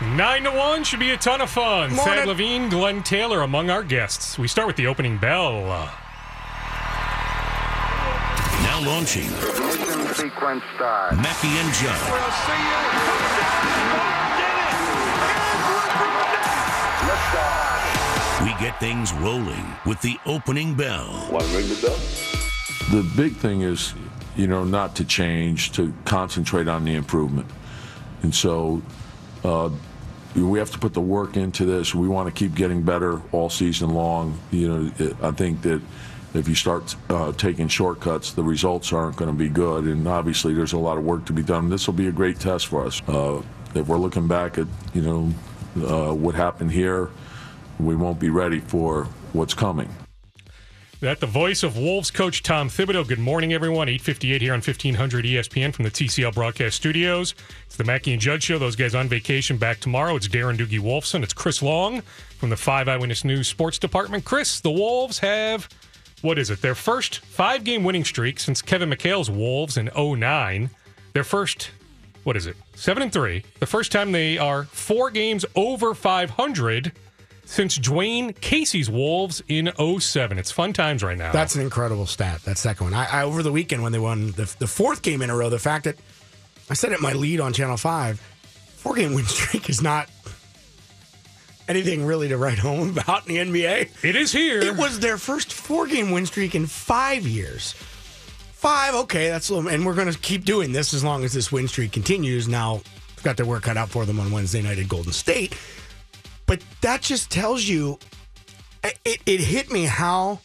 Nine to one should be a ton of fun. Morning. Thad Levine, Glenn Taylor among our guests. We start with the opening bell. Now launching Ignition sequence start. Mackey and Judd. We get things rolling with the opening bell. Want to ring the bell? The big thing is, you know, not to change, to concentrate on the improvement. And so uh, we have to put the work into this. We want to keep getting better all season long. You know, it, I think that if you start uh, taking shortcuts, the results aren't going to be good. And obviously, there's a lot of work to be done. This will be a great test for us. Uh, if we're looking back at, you know, uh, what happened here, we won't be ready for what's coming. That the voice of Wolves coach Tom Thibodeau. Good morning, everyone. 858 here on 1500 ESPN from the TCL broadcast studios. It's the Mackey and Judd show. Those guys on vacation back tomorrow. It's Darren Doogie Wolfson. It's Chris Long from the 5 Eyewitness News Sports Department. Chris, the Wolves have, what is it, their first five game winning streak since Kevin McHale's Wolves in 09. Their first, what is it, 7 and 3. The first time they are four games over 500 since Dwane Casey's Wolves in 07. It's fun times right now. That's an incredible stat. That second one. I, I over the weekend when they won the, the fourth game in a row, the fact that I said it my lead on Channel Five, four game win streak is not anything really to write home about in the NBA. it is here. It was their first four game win streak in five years. Five, okay, that's a little, and we're going to keep doing this as long as this win streak continues. Now, got their work cut out for them on Wednesday night at Golden State, but that just tells you, it, it hit me how,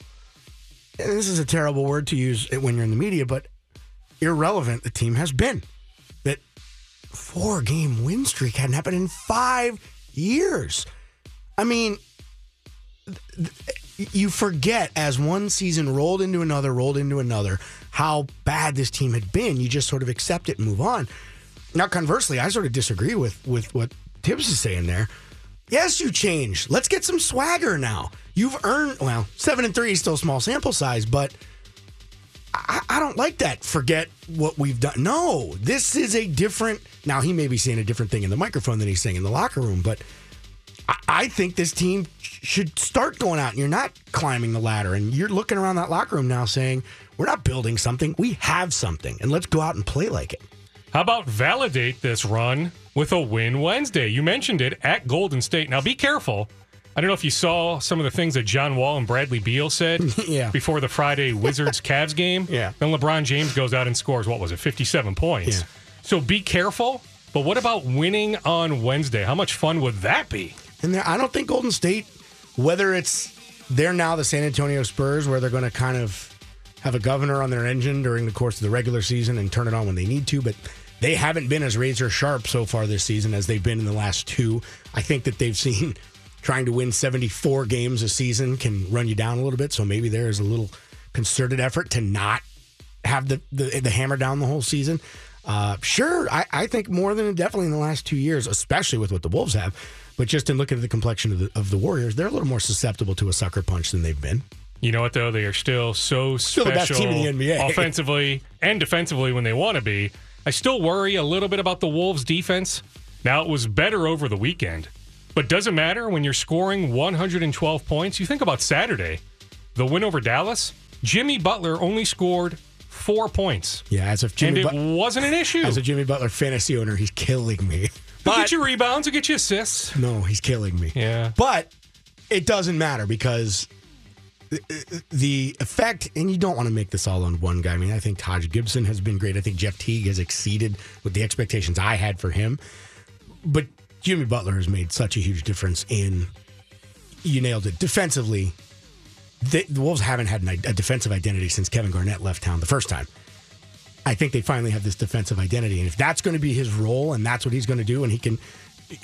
and this is a terrible word to use when you're in the media, but irrelevant the team has been. That four game win streak hadn't happened in five years. I mean, you forget as one season rolled into another, rolled into another, how bad this team had been. You just sort of accept it and move on. Now, conversely, I sort of disagree with with what Tibbs is saying there. Yes, you changed. Let's get some swagger now. You've earned well, seven and three is still small sample size, but I, I don't like that. Forget what we've done. No, this is a different. Now he may be saying a different thing in the microphone than he's saying in the locker room, but I, I think this team should start going out and you're not climbing the ladder and you're looking around that locker room now saying, we're not building something, we have something, and let's go out and play like it. How about validate this run with a win Wednesday? You mentioned it at Golden State. Now be careful. I don't know if you saw some of the things that John Wall and Bradley Beal said Yeah. before the Friday Wizards Cavs game. Yeah. Then LeBron James goes out and scores, what was it, 57 points. Yeah. So be careful. But what about winning on Wednesday? How much fun would that be? And there, I don't think Golden State, whether it's they're now the San Antonio Spurs, where they're going to kind of have a governor on their engine during the course of the regular season and turn it on when they need to, but they haven't been as razor sharp so far this season as they've been in the last two. I think that they've seen trying to win 74 games a season can run you down a little bit. So maybe there is a little concerted effort to not have the, the, the hammer down the whole season. Uh, sure, I, I think more than definitely in the last two years, especially with what the Wolves have. But just in looking at the complexion of the, of the Warriors, they're a little more susceptible to a sucker punch than they've been. You know what though? They are still so special the best team in the NBA. offensively and defensively when they want to be. I still worry a little bit about the Wolves defense. Now it was better over the weekend. But doesn't matter when you're scoring 112 points. You think about Saturday, the win over Dallas. Jimmy Butler only scored four points. Yeah, as if Jimmy and it Bu- wasn't an issue. as a Jimmy Butler fantasy owner, he's killing me. He'll But get you rebounds, he'll get you assists. no, he's killing me. Yeah. But it doesn't matter because the- effect, and you don't want to make this all on one guy. I mean, I think Taj Gibson has been great. I think Jeff Teague has exceeded with the expectations I had for him. But Jimmy Butler has made such a huge difference in, you nailed it, defensively. The, the Wolves haven't had an, a defensive identity since Kevin Garnett left town the first time. I think they finally have this defensive identity. And if that's going to be his role and that's what he's going to do, and he can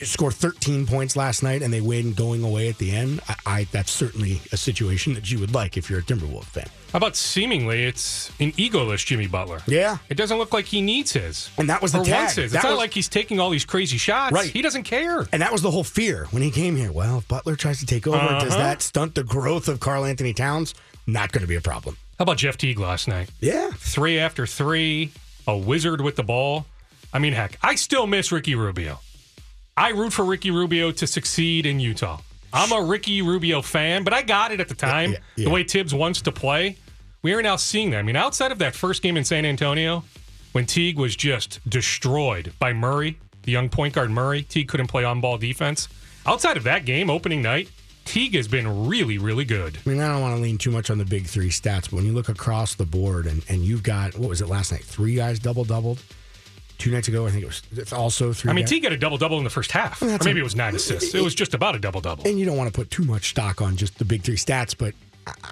score 13 points last night and they win going away at the end, I, I that's certainly a situation that you would like if you're a Timberwolves fan. How about seemingly it's an egoless Jimmy Butler? Yeah. It doesn't look like he needs his. And that was the or tag. wants his. That It's not was- like he's taking all these crazy shots. Right. He doesn't care. And that was the whole fear when he came here. Well, if Butler tries to take over, does Uh-huh. that stunt the growth of Karl Anthony Towns? Not going to be a problem. How about Jeff Teague last night? Yeah. Three after three, a wizard with the ball. I mean, heck, I still miss Ricky Rubio. I root for Ricky Rubio to succeed in Utah. I'm a Ricky Rubio fan, but I got it at the time. Yeah, yeah. The way Tibbs wants to play, we are now seeing that. I mean, outside of that first game in San Antonio, when Teague was just destroyed by Murray, the young point guard Murray, Teague couldn't play on ball defense. Outside of that game, opening night, Teague has been really, really good. I mean, I don't want to lean too much on the big three stats, but when you look across the board and, and you've got, what was it last night? Three guys double doubled. Two nights ago, I think it was it's also three. I mean, guys. Teague got a double double in the first half, or maybe a- it was nine assists. It was just about a double double. and you don't want to put too much stock on just the big three stats, but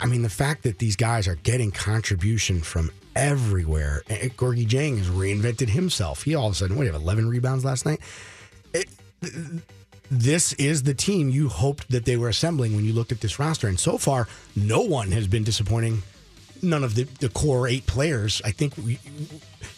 I- mean, the fact that these guys are getting contribution from everywhere. Gorgui Dieng has reinvented himself. He all of a sudden, what, do you have 11 rebounds last night? It- this is the team you hoped that they were assembling when you looked at this roster. And so far, no one has been disappointing. None of the, the core eight players. I think we,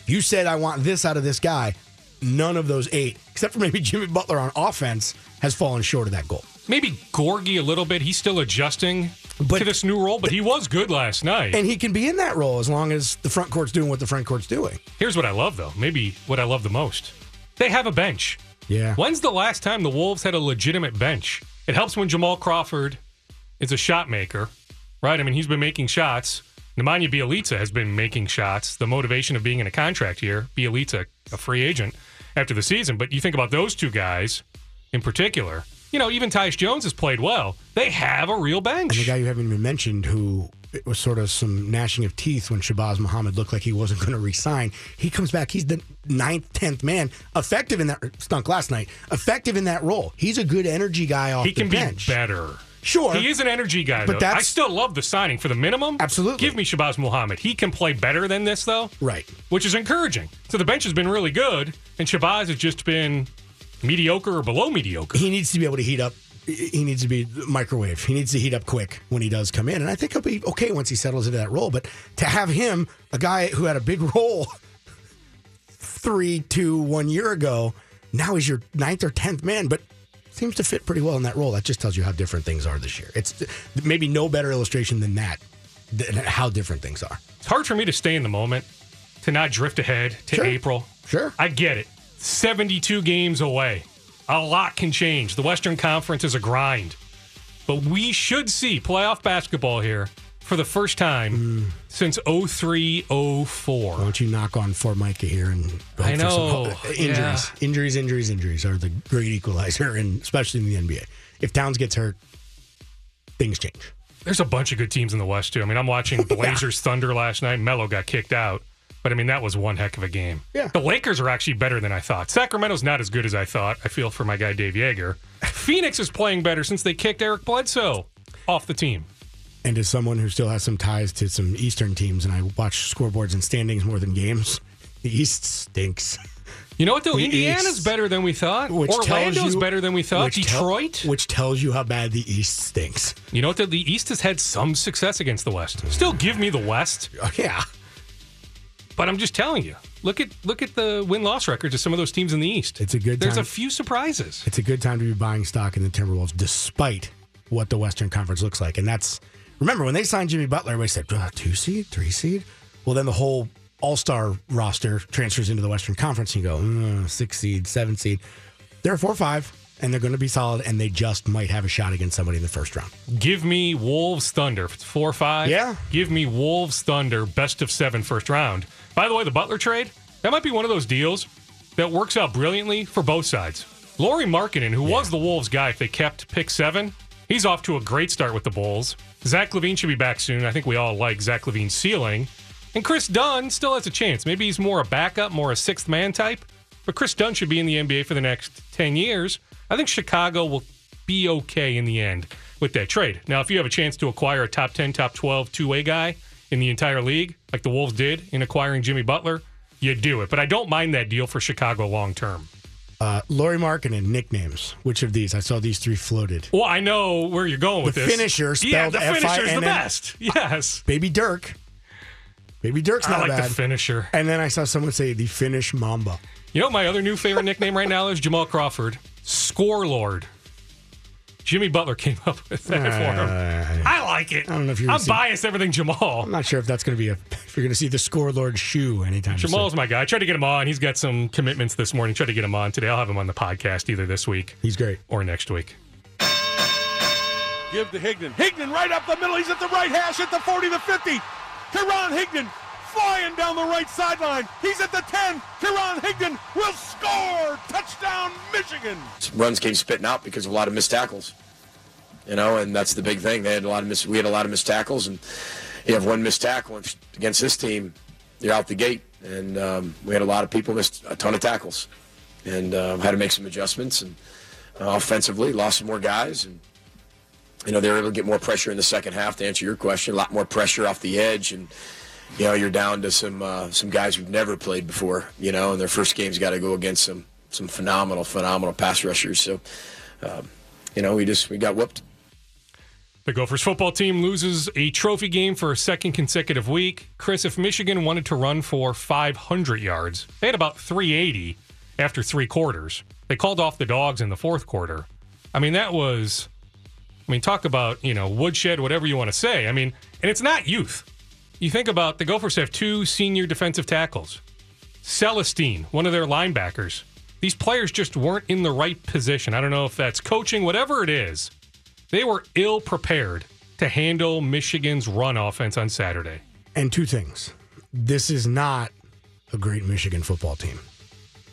you said, I want this out of this guy. None of those eight, except for maybe Jimmy Butler on offense, has fallen short of that goal. Maybe Gorgui a little bit. He's still adjusting But- to this new role, but he was good last night. And he can be in that role as long as the front court's doing what the front court's doing. Here's what I love, though. Maybe what I love the most. They have a bench. Yeah. When's the last time the Wolves had a legitimate bench? It helps when Jamal Crawford is a shot maker, right? I mean, he's been making shots. Nemanja Bjelica has been making shots. The motivation of being in a contract here, Bjelica, a free agent after the season. But you think about those two guys in particular. You know, even Tyus Jones has played well. They have a real bench. And the guy you haven't even mentioned, who it was sort of some gnashing of teeth when Shabazz Muhammad looked like he wasn't going to resign. He comes back. He's the ninth, tenth man, effective in that. Stunk last night. Effective in that role. He's a good energy guy off he the can bench. be better. Sure. He is an energy guy, But though. that's- I still love the signing for the minimum. Absolutely. Give me Shabazz Muhammad. He can play better than this, though. Right. Which is encouraging. So the bench has been really good, and Shabazz has just been mediocre or below mediocre. He needs to be able to heat up. He needs to be microwave. He needs to heat up quick when he does come in, and I think he'll be okay once he settles into that role. But to have him, a guy who had a big role three, two, one year ago, now he's your ninth or tenth man, but seems to fit pretty well in that role. That just tells you how different things are this year. It's maybe no better illustration than that, than how different things are. It's hard for me to stay in the moment, to not drift ahead to Sure. April. Sure. I get it. 72 games away. A lot can change. The Western Conference is a grind. But we should see playoff basketball here for the first time Hmm. since 03 04. Why don't you knock on Formica here and I for some know. injuries, Yeah. injuries, injuries, injuries are the great equalizer, and especially in the NBA. If Towns gets hurt, things change. There's a bunch of good teams in the West, too. I mean, I'm watching Blazers Thunder last night. Melo got kicked out. But I mean, that was one heck of a game. Yeah. The Lakers are actually better than I thought. Sacramento's not as good as I thought. I feel for my guy Dave Joerger. Phoenix is playing better since they kicked Eric Bledsoe off the team. And as someone who still has some ties to some Eastern teams, and I watch scoreboards and standings more than games, the East stinks. You know what though? The Indiana's East, better than we thought. Orlando's you- better than we thought. which Detroit. which tells you how bad the East stinks. you know what? though? The East has had some success against the West. Still give me the West, Oh, yeah. but I'm just telling you. Look at look at the win loss records of some of those teams in the East. It's a good There's time. a few surprises. It's a good time to be buying stock in the Timberwolves, despite what the Western Conference looks like. And that's remember when they signed Jimmy Butler, everybody said "Uh, two seed, three seed. Well, then the whole All Star roster transfers into the Western Conference. And you go "Mm, six seed, seven seed. They're four five, and they're going to be solid, and they just might have a shot against somebody in the first round. Give me Wolves Thunder. If it's four five. Yeah. Give me Wolves Thunder best of seven first round. By the way, the Butler trade, that might be one of those deals that works out brilliantly for both sides. Lauri Markkanen, who was the Wolves guy if they kept pick seven, he's off to a great start with the Bulls. Zach LaVine should be back soon. I think we all like Zach LaVine's ceiling. And Kris Dunn still has a chance. Maybe he's more a backup, more a sixth man type. But Kris Dunn should be in the NBA for the next 10 years. I think Chicago will be okay in the end with that trade. Now, if you have a chance to acquire a top 10, top 12 two way guy in the entire league, like the Wolves did in acquiring Jimmy Butler, you do it. But I don't mind that deal for Chicago long term. Uh, Lauri Markkanen, nicknames. Which of these? I saw these three floated. Well, I know where you're going with The this. finisher yeah, spelled the finisher's the F-I-N-N. best. Yes, Baby Dirk. Baby Dirk's I not like bad. the finisher. and then I saw someone say the Finnish Mamba. You know my other new favorite nickname right now is Jamal Crawford, Score Lord. Jimmy Butler came up with that for him. I like it. I don't know if you're I'm gonna see- biased everything Jamal. I'm not sure if that's going to be a. If you're going to see the Score Lord shoe anytime soon. Jamal's my guy. I tried to get him on. He's got some commitments this morning. Tried to get him on today. I'll have him on the podcast either this week He's great. or next week. Give to Higdon. Higdon right up the middle. He's at the right hash at the 40 to 50. Karan Higdon flying down the right sideline. He's at the 10. Karan Higdon will score. Touchdown, Michigan. runs came spitting out because of a lot of missed tackles. You know, and that's the big thing. They had a lot of miss, we had a lot of missed tackles, and you have one missed tackle against this team, you're out the gate. And um, we had a lot of people missed a ton of tackles, and um, had to make some adjustments. And uh, offensively, lost some more guys, and you know they were able to get more pressure in the second half. To answer your question, a lot more pressure off the edge, and you know you're down to some uh, some guys who've never played before. You know, and their first game's got to go against some some phenomenal, phenomenal pass rushers. So, um, you know, we just we got whooped. The Gophers football team loses a trophy game for a second consecutive week. Chris, if Michigan wanted to run for 500 yards, they had about 380 after three quarters. They called off the dogs in the fourth quarter. I mean, that was, I mean, talk about, you know, woodshed, whatever you want to say. I mean, and it's not youth. You think about the Gophers have two senior defensive tackles. Celestin, one of their linebackers. These players just weren't in the right position. I don't know if that's coaching, whatever it is. They were ill prepared to handle Michigan's run offense on Saturday. And two things. This is not a great Michigan football team.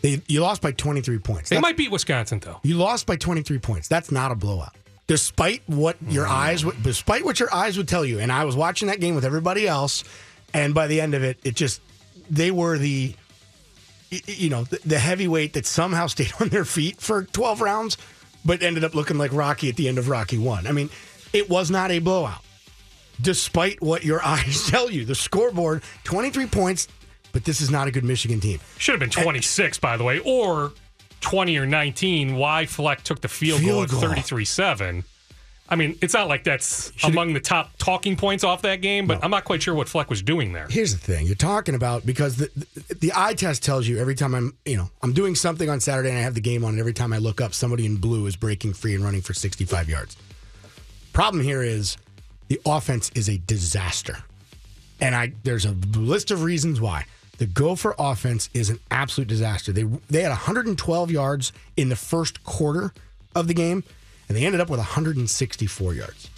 They, you lost by 23 points. They That's- might beat Wisconsin though. You lost by 23 points. That's not a blowout. Despite what your mm-hmm. eyes would despite what your eyes would tell you. And I was watching that game with everybody else and by the end of it it just they were the you know, the, the heavyweight that somehow stayed on their feet for 12 rounds but ended up looking like Rocky at the end of Rocky 1. I mean, it was not a blowout. Despite what your eyes tell you. The scoreboard 23 points, but this is not a good Michigan team. Should have been 26, by the way, or 20 or 19. Why Fleck took the field, goal Field at 33 7. I mean, it's not like that's among the top talking points off that game, but I'm not quite sure what Fleck was doing there. Here's the thing you're talking about because the, the the eye test tells you every time I'm you know I'm doing something on Saturday and I have the game on and every time I look up somebody in blue is breaking free and running for 65 yards. Problem here is the offense is a disaster. And I there's a list of reasons why. The Gopher offense is an absolute disaster. They they had 112 yards in the first quarter of the game and they ended up with 164 yards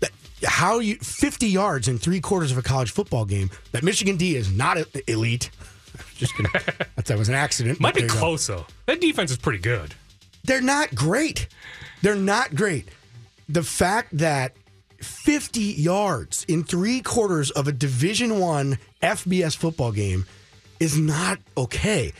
That, how you 50 yards in three quarters of a college football game that Michigan D is not elite. Just gonna, that was an accident. Might be there you go. close, though. That defense is pretty good. They're not great. They're not great. The fact that 50 yards in three quarters of a Division One FBS football game is not okay.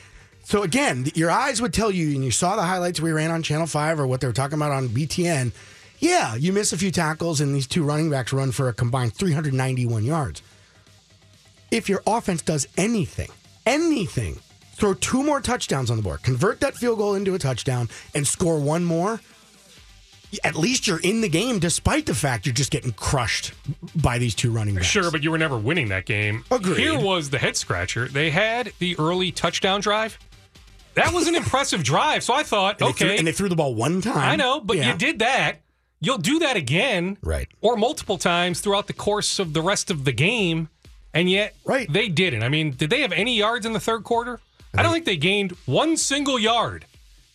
So again, your eyes would tell you, and you saw the highlights we ran on Channel Five or what they were talking about on BTN. Yeah, you miss a few tackles, and these two running backs run for a combined 391 yards. If your offense does anything, anything, throw two more touchdowns on the board, convert that field goal into a touchdown, and score one more, at least you're in the game despite the fact you're just getting crushed by these two running backs. Sure, but you were never winning that game. Agreed. Here was the head scratcher. They had the early touchdown drive. That was an impressive drive. So I thought, And they threw- okay. and they threw the ball one time. I know, but Yeah. you did that. You'll do that again. Right. Or multiple times throughout the course of the rest of the game. And yet, Right. they didn't. I mean, did they have any yards in the third quarter? I don't think they gained one single yard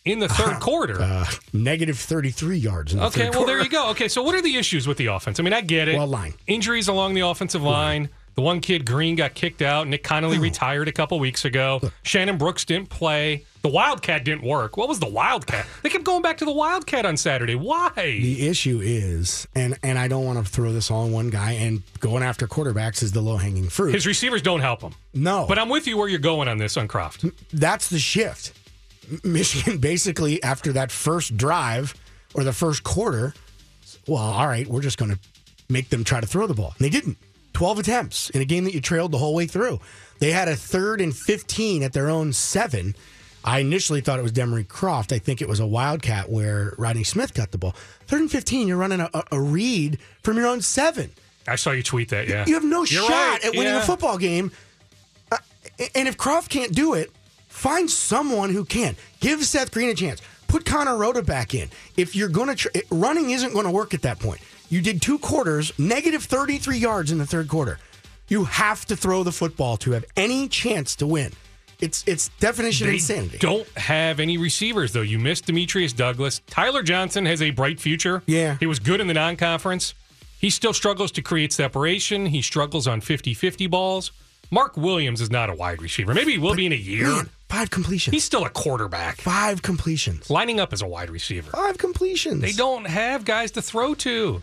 in the third quarter. Uh, negative 33 yards in the Okay, well, there you go. Okay, so what are the issues with the offense? I mean, I get it. Well, line. Injuries along the offensive line. The one kid, Green, got kicked out. Nick Connelly retired a couple weeks ago. Shannon Brooks didn't play. The Wildcat didn't work. What was the Wildcat? They kept going back to the Wildcat on Saturday. Why? The issue is, and and I don't want to throw this all on one guy, and going after quarterbacks is the low hanging fruit. His receivers don't help him. no, But I'm with you where you're going on this on Croft. that's the shift. Michigan basically after that first drive or the first quarter, well, all right, we're just going to make them try to throw the ball. And they didn't. 12 attempts in a game that you trailed the whole way through. They had a third and 15 at their own seven I initially thought it was Demry Croft. I think it was a wildcat where Rodney Smith got the ball. Third and 15, you're running a, a, a read from your own seven. I saw you tweet that. Yeah, You have no You're shot right, at winning yeah. a football game. Uh, and if Croft can't do it, find someone who can. Give Seth Green a chance. Put Connor Rhoda back in. If you're going to tr- running isn't going to work at that point. You did two quarters, negative 33 yards in the third quarter. You have to throw the football to have any chance to win. It's it's definition They insanity. don't have any receivers though. You missed Demetrius Douglas. Tyler Johnson has a bright future. Yeah. he was good in the non-conference. He still struggles to create separation. He struggles on 50-50 balls. Mark Williams is not a wide receiver. Maybe he will be in a year. Man, five completions. He's still a quarterback. five completions. Lining up as a wide receiver. Five completions. They don't have guys to throw to.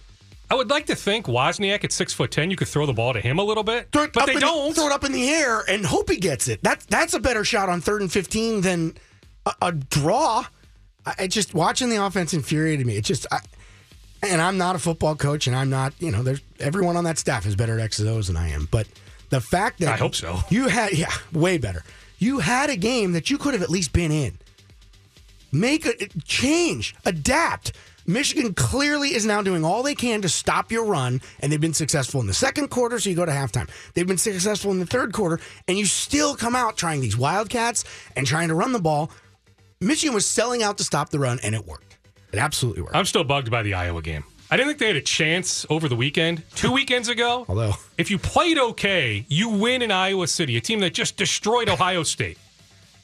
I would like to think Wozniak at six foot ten, you could throw the ball to him a little bit, Throw it but they don't. throw it up in the air and hope he gets it. That that's a better shot on third and fifteen than a, a draw. I, I just watching the offense infuriated me. It just, I, and I'm not a football coach, and I'm not. You know, there's everyone on that staff is better at X's O's than I am. But the fact that I hope so. you had, yeah, way better. You had a game that you could have at least been in. Make a change, adapt. Michigan clearly is now doing all they can to stop your run, and they've been successful in the second quarter, so you go to halftime. They've been successful in the third quarter, and you still come out trying these wildcats and trying to run the ball. Michigan was selling out to stop the run, and it worked. It absolutely worked. I'm still bugged by the Iowa game. I didn't think they had a chance over the weekend. Two weekends ago, Although, if you played okay, you win in Iowa City, a team that just destroyed Ohio State.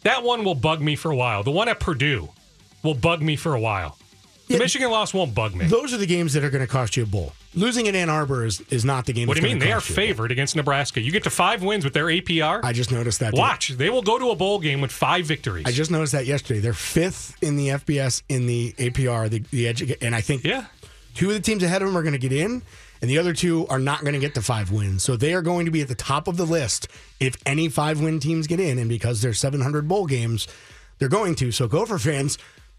That one will bug me for a while. The one at Purdue will bug me for a while. The Yeah. Michigan loss won't bug me. those are the games that are going to cost you a bowl. Losing at Ann Arbor is, is not the game. What do you mean? They are cost you a bowl. favored against Nebraska. You get to five wins with their APR. I just noticed that. today. Watch, they will go to a bowl game with five victories. I just noticed that yesterday. They're fifth in the FBS in the APR, the, the edu- and I think yeah. Two of the teams ahead of them are going to get in, and the other two are not going to get to five wins. So they are going to be at the top of the list if any five win teams get in, and because there's 700 bowl games, they're going to. So Gopher fans,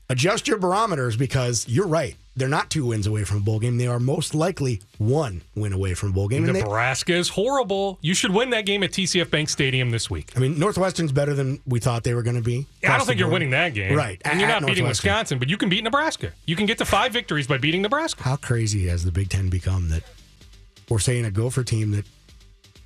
adjust your barometers because you're right. They're not two wins away from a bowl game. They are most likely one win away from a bowl game. And they, Nebraska is horrible. You should win that game at TCF Bank Stadium this week. I mean, Northwestern's better than we thought they were going to be. I don't think you're winning that game. Right. And you're not beating Wisconsin, but you can beat Nebraska. You can get to five victories by beating Nebraska. How crazy has the Big Ten become that we're saying a Gopher team that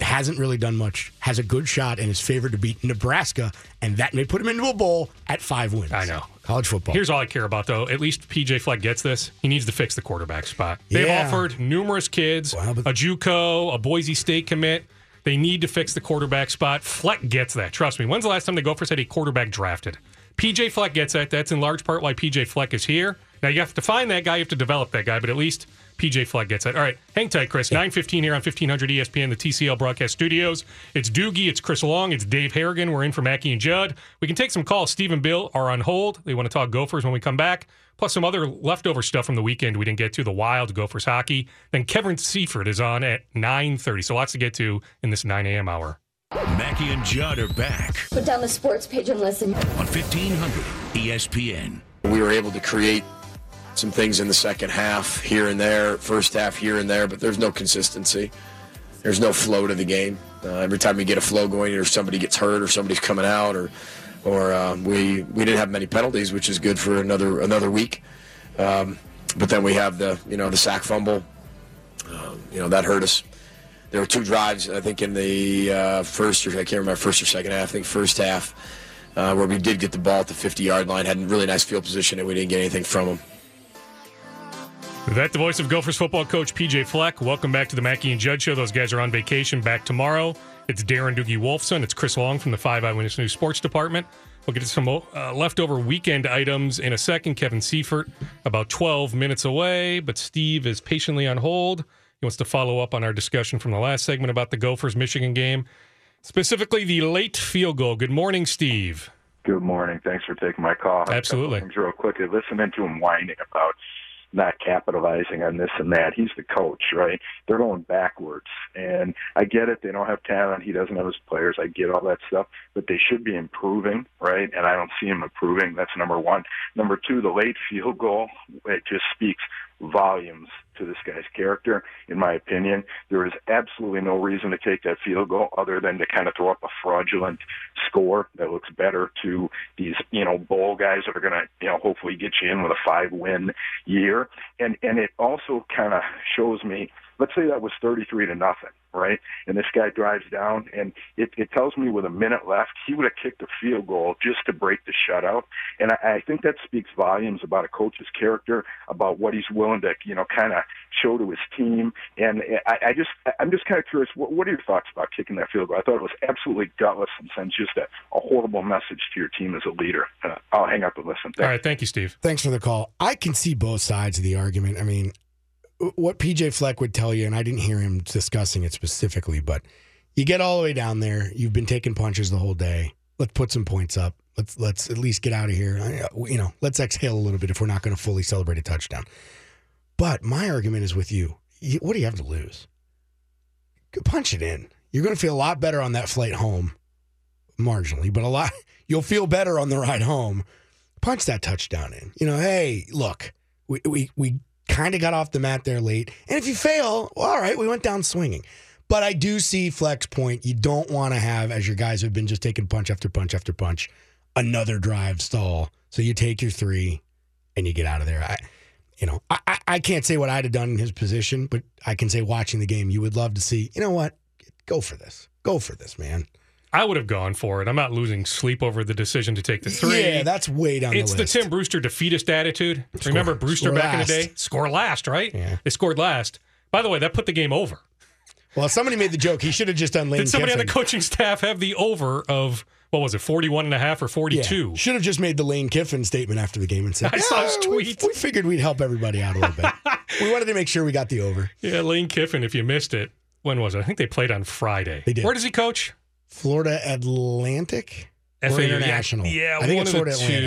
hasn't really done much has a good shot and is favored to beat Nebraska, and that may put them into a bowl at five wins. I know. College football. Here's all I care about, though. At least PJ Fleck gets this. He needs to fix the quarterback spot. They've Yeah. offered numerous kids but- a JUCO, a Boise State commit. They need to fix the quarterback spot. Fleck gets that. Trust me. When's the last time the Gophers had a quarterback drafted? PJ Fleck gets that. That's in large part why PJ Fleck is here. Now you have to find that guy. You have to develop that guy. But at least PJ Fleck gets that. All right, hang tight, Chris. Nine fifteen here on fifteen hundred E ESPN, the TCL broadcast studios. It's Doogie. It's Chris Long. It's Dave Harrigan. We're in for Mackey and Judd. We can take some calls. Steve and Bill are on hold. They want to talk Gophers when we come back. Plus some other leftover stuff from the weekend we didn't get to. The Wild Gophers hockey. Then Kevin Seifert is on at nine thirty. So lots to get to in this nine a.m. hour. Mackey and Judd are back Put down the sports page and listen. on E 1500 ESPN. We were able to create some things in the second half here and there, first half here and there, but there's no consistency. There's no flow to the game. Uh, every time we get a flow going, or somebody gets hurt, or somebody's coming out, or or um, we we didn't have many penalties, which is good for another another week. Um, but then we have the you know the sack fumble. Um, you know that hurt us. There were two drives, I think, in the uh, first or I can't remember first or second half. I think first half uh, where we did get the ball at the 50 yard line, had a really nice field position, and we didn't get anything from them. That the voice of Gophers football coach PJ Fleck. Welcome back to the Mackey and Judd show. Those guys are on vacation back tomorrow. It's Darren Doogie Wolfson. It's Chris Long from the Five Eyewitness News Sports Department. We'll get to some uh, leftover weekend items in a second. Kevin Seifert about 12 minutes away, but Steve is patiently on hold. He wants to follow up on our discussion from the last segment about the Gophers Michigan game, specifically the late field goal. Good morning, Steve. Good morning. Thanks for taking my call. Absolutely. real quickly. Listening to him whining about not capitalizing on this and that. He's the coach, right? They're going backwards. And I get it. They don't have talent. He doesn't have his players. I get all that stuff. But they should be improving, right? And I don't see him improving. That's number one. Number two, the late field goal, it just speaks volumes to this guy's character, in my opinion. There is absolutely no reason to take that field goal other than to kind of throw up a fraudulent score that looks better to these, you know, bowl guys that are going to, you know, hopefully get you in with a five win year. And, and it also kind of shows me let's say that was 33 to nothing, right? And this guy drives down, and it, it tells me with a minute left, he would have kicked a field goal just to break the shutout. And I, I think that speaks volumes about a coach's character, about what he's willing to, you know, kind of show to his team. And I, I just, I'm just kind of curious, what, what are your thoughts about kicking that field goal? I thought it was absolutely gutless and sends just a, a horrible message to your team as a leader. Uh, I'll hang up and listen. Thanks. All right, thank you, Steve. Thanks for the call. I can see both sides of the argument. I mean, what PJ Fleck would tell you, and I didn't hear him discussing it specifically, but you get all the way down there. You've been taking punches the whole day. Let's put some points up. Let's let's at least get out of here. Uh, you know, let's exhale a little bit if we're not going to fully celebrate a touchdown. But my argument is with you. What do you have to lose? Punch it in. You're going to feel a lot better on that flight home, marginally, but a lot. You'll feel better on the ride home. Punch that touchdown in. You know, hey, look, we we we kind of got off the mat there late. And if you fail, well, all right, we went down swinging. But I do see Fleck's point. You don't want to have, as your guys have been just taking punch after punch after punch, another drive stall. So you take your three and you get out of there. I, you know, I, I can't say what I'd have done in his position, but I can say watching the game, you would love to see, you know what? Go for this. Go for this, man. I would have gone for it. I'm not losing sleep over the decision to take the three. Yeah, that's way down it's the. The Tim Brewster defeatist attitude. Score, Remember Brewster back last. in the day? Score last, right? Yeah. They scored last. By the way, that put the game over. Well, somebody made the joke. He should have just done Lane Did somebody Kiffin. on the coaching staff have the over of, what was it, 41 and a half or 42? Yeah. Should have just made the Lane Kiffin statement after the game and said, I yeah, saw his tweet. We, we figured we'd help everybody out a little bit. we wanted to make sure we got the over. Yeah, Lane Kiffin, if you missed it, when was it? I think they played on Friday. They did. Where does he coach? Florida Atlantic or FAU, International. Yeah, I think one it's Florida the Atlantic.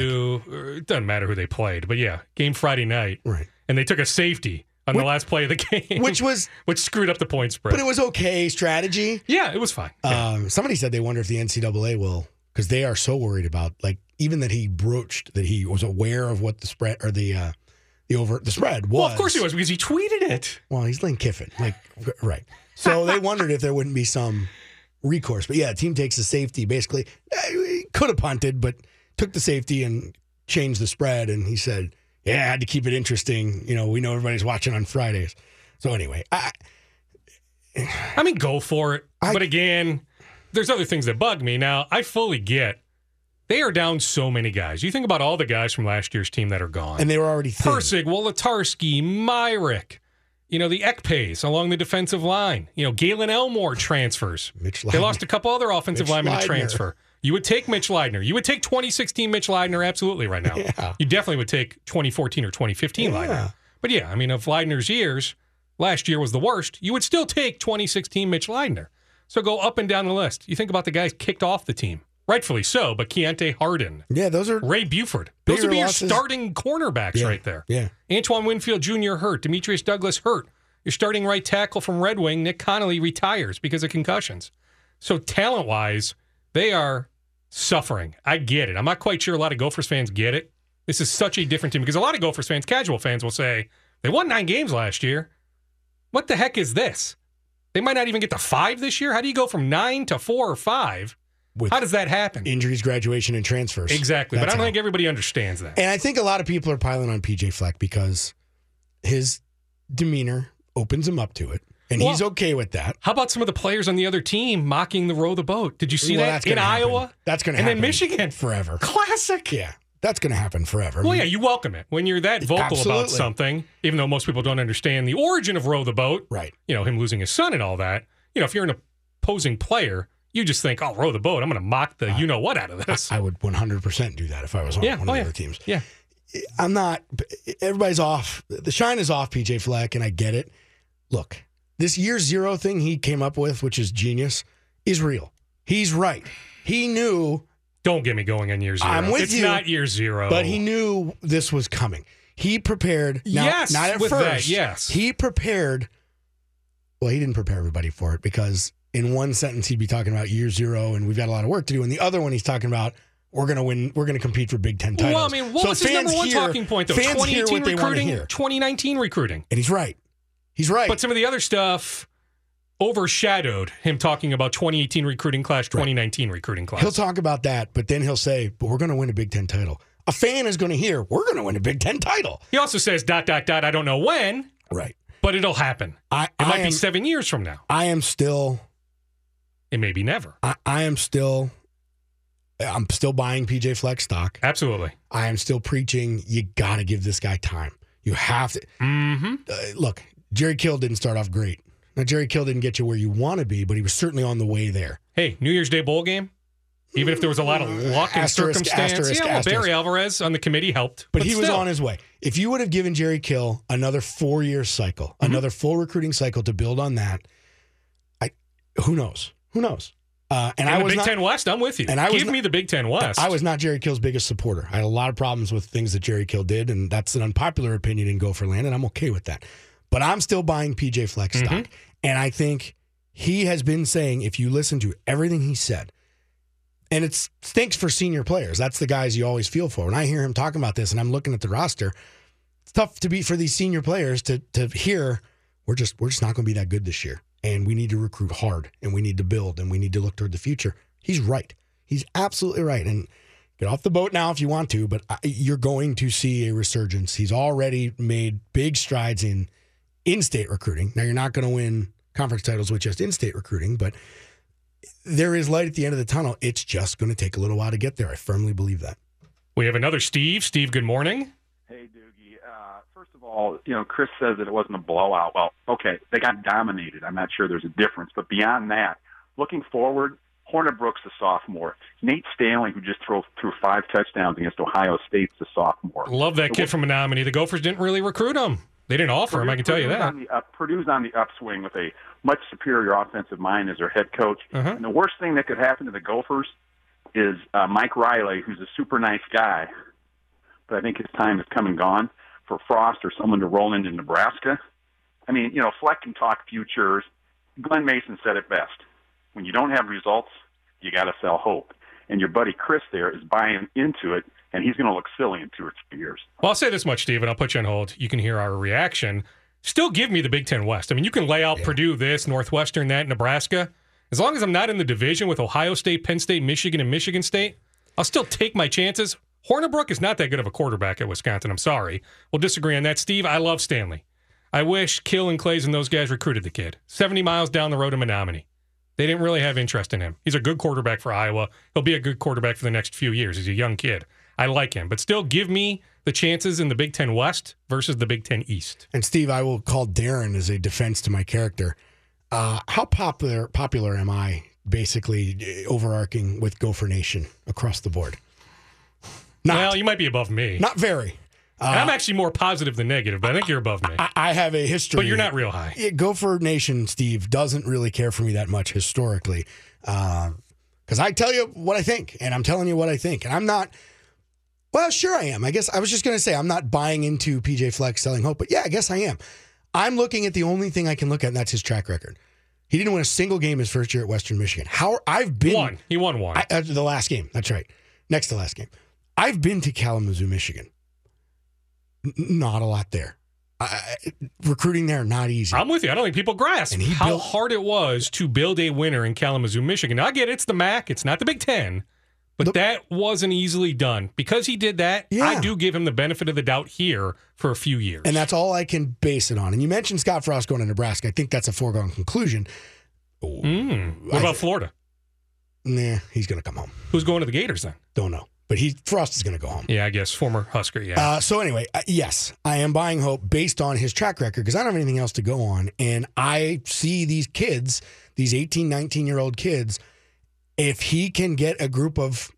two. It doesn't matter who they played, but yeah, game Friday night, Right. and they took a safety on Which- the last play of the game, Which was, which screwed up the point spread. but it was okay strategy. yeah, it was fine. Yeah. Um, somebody said they wonder if the NCAA will, because they are so worried about, like, even that he broached that he was aware of what the spread or the uh, the over the spread was. well, of course he was because he tweeted it. Well, he's Lane Kiffin, like right. So they wondered if there wouldn't be some recourse. But yeah, team takes the safety. Basically, eh, he could have punted, but took the safety and changed the spread. And he said, "Yeah, I had to keep it interesting. You know, we know everybody's watching on Fridays." So anyway, I, I mean, go for it. I- but again, there's other things that bug me. Now, I fully get they are down so many guys. You think about all the guys from last year's team that are gone. and they were already thin. Pirsig, Wolitarsky, Myrick, you know, the Ekpays along the defensive line. You know, Gaelin Elmore transfers. Mitch They lost a couple other offensive Mitch linemen to transfer. You would take Mitch Leidner. You would take 2016 Mitch Leidner absolutely right now. Yeah. You definitely would take 2014 or 2015 Yeah. Leidner. But yeah, I mean, of Leidner's years, last year was the worst. You would still take 2016 Mitch Leidner. So go up and down the list. You think about the guys kicked off the team. Rightfully so, but KiAnte Hardin, Yeah, those are Ray Buford. Those would be your losses. starting cornerbacks Yeah. right there. Yeah. Antoine Winfield Jr. hurt. Demetrius Douglas hurt. Your starting right tackle from Red Wing, Nick Connelly, retires because of concussions. So talent wise, they are suffering. I get it. I'm not quite sure a lot of Gophers fans get it. This is such a different team because a lot of Gophers fans, casual fans, will say they won nine games last year. What the heck is this? They might not even get to five this year. How do you go from nine to four or five? How does that happen? injuries, graduation, and transfers. Exactly. But I don't how. think everybody understands that. And I think a lot of people are piling on PJ Fleck because his demeanor opens him up to it, and he's okay with that. How about some of the players on the other team mocking the row the boat? Did you see Well, that in happen. Iowa? That's going to happen. and then Michigan. forever. Classic. Yeah, that's going to happen forever. I Well, mean, yeah, you welcome it when you're that vocal about something, even though most people don't understand the origin of row the boat. right. You know, him losing his son and all that. You know, if you're an opposing player, you just think, "Oh, row the boat. I'm going to mock the you know what out of this." I would 100% do that if I was on Yeah, one oh, of yeah. the other teams. yeah. I'm not. Everybody's off. The shine is off PJ Fleck, and I get it. Look, this year zero thing he came up with, which is genius, is real. He's right. He knew, Don't get me going on year 0 I'm with it's you, not year zero. but he knew this was coming. He prepared. Now, Yes, not at first. that, yes. he prepared. Well, he didn't prepare everybody for it because in one sentence he'd be talking about year zero, and we've got a lot of work to do. and the other one, he's talking about we're gonna win. We're gonna compete for Big Ten titles. Well, I mean, what So was his number one hear- talking point, though? Fans 2018 what they want to recruiting, 2019 recruiting. and he's right. He's right. But some of the other stuff overshadowed him talking about 2018 recruiting class, 2019 recruiting class. He'll talk about that, but then he'll say, "But we're going to win a Big Ten title." A fan is going to hear, "We're going to win a Big Ten title." he also says, dot, dot, dot, I don't know when, Right. but it'll happen. I, It I might am, be seven years from now. I am still. It may be never. I, I am still. I'm still buying PJ Fleck's stock. Absolutely. I am still preaching. You got to give this guy time. You have to. Mm-hmm. Uh, look, Jerry Kill didn't start off great. Now Jerry Kill didn't get you where you want to be, but he was certainly on the way there. Hey, New Year's Day bowl game. Even if there was a lot of luck and Asterisk, circumstance, asterisk, yeah, well. Barry Alvarez on the committee helped, But, he was on his way. If you would have given Jerry Kill another four year cycle, Mm-hmm. another full recruiting cycle to build on that, I who knows? Who knows? Uh, and In I was Big not, Ten West, I'm with you. and I was Give not- me the Big Ten West. I was not Jerry Kill's biggest supporter. I had a lot of problems with things that Jerry Kill did, and that's an unpopular opinion in Gopherland, and I'm okay with that. But I'm still buying PJ Fleck's Mm-hmm. stock, and I think he has been saying, if you listen to everything he said, and it stinks for senior players. That's the guys you always feel for. When I hear him talking about this, and I'm looking at the roster, it's tough to be for these senior players to to hear we're just we're just not going to be that good this year, and we need to recruit hard, and we need to build, and we need to look toward the future. He's right. He's absolutely right, and. Get off the boat now if you want to, but I- you're going to see a resurgence. He's already made big strides in in-state recruiting. Now you're not going to win conference titles with just in-state recruiting, but there is light at the end of the tunnel. It's just going to take a little while to get there. I firmly believe that. we have another Steve. Steve, good morning. Hey, Doogie. First of all, you know, Chris says that it wasn't a blowout. Well, okay, they got dominated. I'm not sure there's a difference. But beyond that, looking forward, Hornibrook, a sophomore. Nate Stanley, who just threw, threw five touchdowns against Ohio State's a sophomore. Love that kid from Menomonie. The Gophers didn't really recruit him. They didn't offer him, I can tell you that. On the up, Purdue's on the upswing with a much superior offensive mind as their head coach. Uh-huh. And the worst thing that could happen to the Gophers is uh, Mike Riley, who's a super nice guy, but I think his time is come and gone for Frost or someone to roll into Nebraska. I mean, you know, Fleck can talk futures. Glen Mason said it best. When you don't have results, you got to sell hope. And your buddy Chris there is buying into it, and he's going to look silly in two or three years. Well, I'll say this much, Steve, and I'll put you on hold. You can hear our reaction. Still give me the Big Ten West. I mean, you can lay out Purdue this, Northwestern that, Nebraska. As long as I'm not in the division with Ohio State, Penn State, Michigan, and Michigan State, I'll still take my chances. Hornibrook is not that good of a quarterback at Wisconsin. I'm sorry. We'll disagree on that. Steve, I love Stanley. I wish Kill and Claeys and those guys recruited the kid. 70 miles down the road to Menomonie. They didn't really have interest in him. He's a good quarterback for Iowa. He'll be a good quarterback for the next few years. He's a young kid. I like him. But still, give me the chances in the Big Ten West versus the Big Ten East. And Steve, I will call Darren as a defense to my character. Uh, how popular popular am I? Basically, eh, overarching with Gopher Nation across the board. Not, well, you might be above me. not very. and I'm actually more positive than negative, but I think you're above me. I, I have a history, But you're not real high. Yeah, Gopher Nation, Steve, doesn't really care for me that much historically. Because I tell you what I think, and I'm telling you what I think. And I'm not, well, sure I am. I guess I was just going to say I'm not buying into PJ Fleck's selling hope, but yeah, I guess I am. I'm looking at the only thing I can look at, and that's his track record. He didn't win a single game his first year at Western Michigan. How I've been One. He won one. I, uh, the last game. That's right. Next to last game. I've been to Kalamazoo, Michigan. N- not a lot there. I, recruiting there not easy. I'm with you. I don't think people grasp how built- hard it was to build a winner in Kalamazoo, Michigan. Now, I get it, it's the MAC, it's not the Big Ten, but The- that wasn't easily done. Because he did that, yeah. I do give him the benefit of the doubt here for a few years. and that's all I can base it on. And you mentioned Scott Frost going to Nebraska. I think that's a foregone conclusion. Mm. What I about Florida? Nah, he's going to come home. Who's going to the Gators then? Don't know. But he Frost is going to go home. Yeah, I guess former Husker. Yeah. Uh, so anyway, uh, yes, I am buying hope based on his track record because I don't have anything else to go on, and I see these kids, these 18, 19 year old kids, if he can get a group of,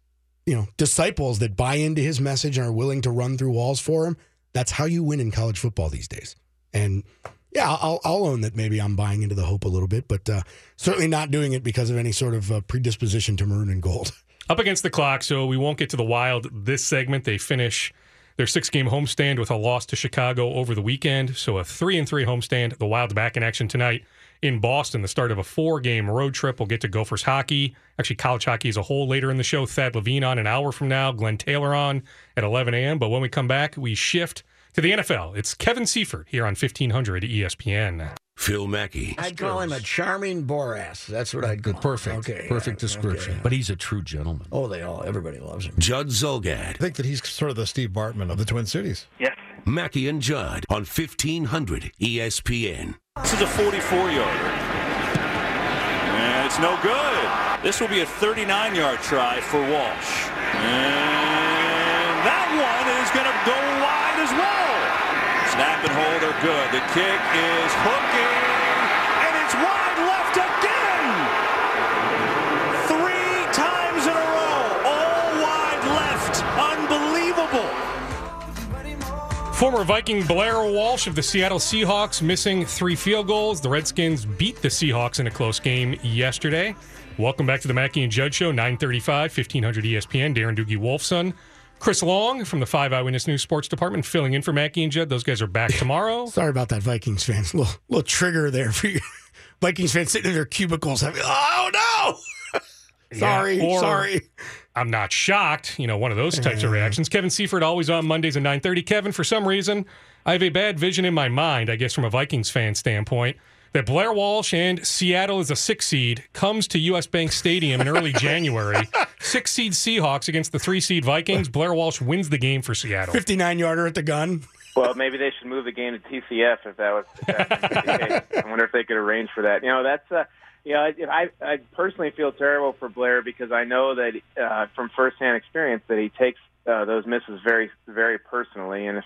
you know, disciples that buy into his message and are willing to run through walls for him, that's how you win in college football these days. And yeah, I'll, I'll own that maybe I'm buying into the hope a little bit, but uh, certainly not doing it because of any sort of uh, predisposition to maroon and gold. Up against the clock, so we won't get to the Wild this segment. They finish their six-game homestand with a loss to Chicago over the weekend. So a three and three homestand. The Wild back in action tonight in Boston, the start of a four game road trip. We'll get to Gophers hockey, actually, college hockey as a whole later in the show. Thad Levine on an hour from now, Glenn Taylor on at 11 a.m. But when we come back, we shift to the NFL. It's Kevin Seifert here on 1500 ESPN. Phil Mackey. I'd call him a charming Boras. That's what I'd call Perfect. him. Okay. Perfect yeah, description. okay. But he's a true gentleman. Oh, they all, everybody loves him. Judd Zulgad. I think that he's sort of the Steve Bartman of the Twin Cities. Yes. Mackey and Judd on E 1500 ESPN. This is a 44 yarder. And it's no good. This will be a 39 yard try for Walsh. And that one is going to go wide as well. Snap and hold are good. The kick is hooking. And it's wide left again. Three times in a row. All wide left. Unbelievable. Former Viking Blair Walsh of the Seattle Seahawks missing three field goals. The Redskins beat the Seahawks in a close game yesterday. Welcome back to the Mackey and Judd Show, 935, 1500 ESPN. Darren Doogie Wolfson. Chris Long from the 5 Eyewitness News Sports Department filling in for Mackey and Judd. Those guys are back tomorrow. Sorry about that, Vikings fans. Little little trigger there for you. Vikings fans sitting in their cubicles having, oh no! sorry, Yeah, or- sorry. I'm not shocked. You know, one of those types of reactions. Kevin Seifert always on Mondays at 9:30. Kevin, for some reason, I have a bad vision in my mind. I guess from a Vikings fan standpoint, that Blair Walsh and Seattle as a six seed comes to U.S. Bank Stadium in early January. Six seed Seahawks against the three seed Vikings. Blair Walsh wins the game for Seattle. 59 yarder at the gun. Well, maybe they should move the game to TCF if that was if that was the case. I wonder if they could arrange for that. You know, that's uh, you know, I I personally feel terrible for Blair because I know that uh, from firsthand experience that he takes uh, those misses very very personally, and if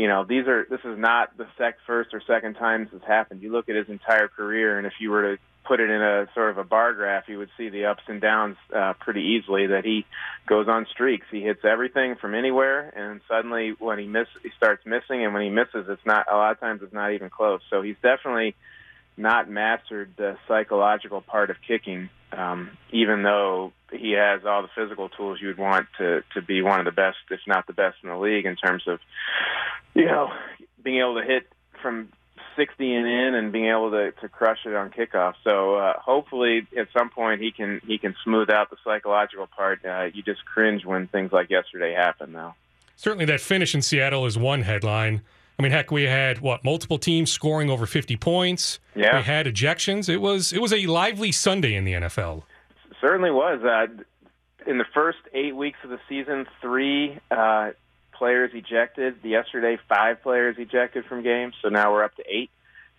you know these are this is not the sec first or second time this has happened. You look at his entire career, and if you were to put it in a sort of a bar graph, you would see the ups and downs uh, pretty easily. That he goes on streaks. He hits everything from anywhere, and suddenly when he miss, he starts missing, and when he misses, it's not a lot of times it's not even close. So he's definitely not mastered the psychological part of kicking, um, even though he has all the physical tools you'd want to to be one of the best, if not the best in the league in terms of, you know, being able to hit from 60 and in and being able to, to crush it on kickoff. So uh, hopefully at some point he can he can smooth out the psychological part. Uh, you just cringe when things like yesterday happen, though. Certainly, that finish in Seattle is one headline. I mean, heck, we had what multiple teams scoring over 50 points. Yeah. we had ejections. It was it was a lively Sunday in the NFL. Certainly was. Uh, in the first eight weeks of the season, three uh, players ejected. Yesterday, five players ejected from games. So now we're up to eight.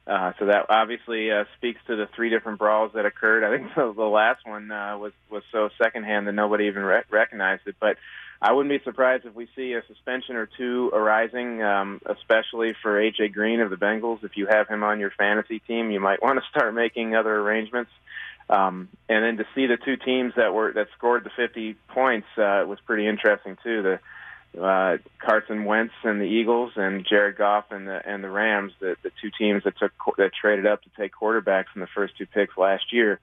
Uh, so that obviously uh, speaks to the three different brawls that occurred. I think the, the last one uh, was was so secondhand that nobody even re- recognized it. But I wouldn't be surprised if we see a suspension or two arising, um, especially for AJ Green of the Bengals. If you have him on your fantasy team, you might want to start making other arrangements. Um, and then to see the two teams that were that scored the 50 points uh, was pretty interesting too. The uh, Carson Wentz and the Eagles, and Jared Goff and the and the Rams, the the two teams that took that traded up to take quarterbacks in the first two picks last year.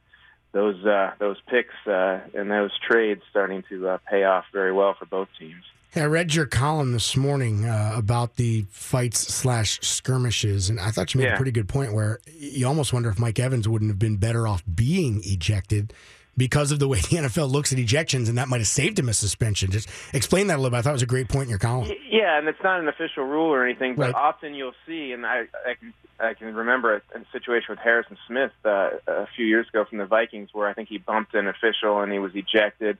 Those uh, those picks uh, and those trades starting to uh, pay off very well for both teams. I read your column this morning uh, about the fights slash skirmishes, and I thought you made a pretty good point where you almost wonder if Mike Evans wouldn't have been better off being ejected because of the way the NFL looks at ejections, and that might have saved him a suspension. Just explain that a little bit. I thought it was a great point in your column. Yeah, and it's not an official rule or anything, but Right. often you'll see, and I, I can I can remember a, a situation with Harrison Smith uh, a few years ago from the Vikings where I think he bumped an official and he was ejected,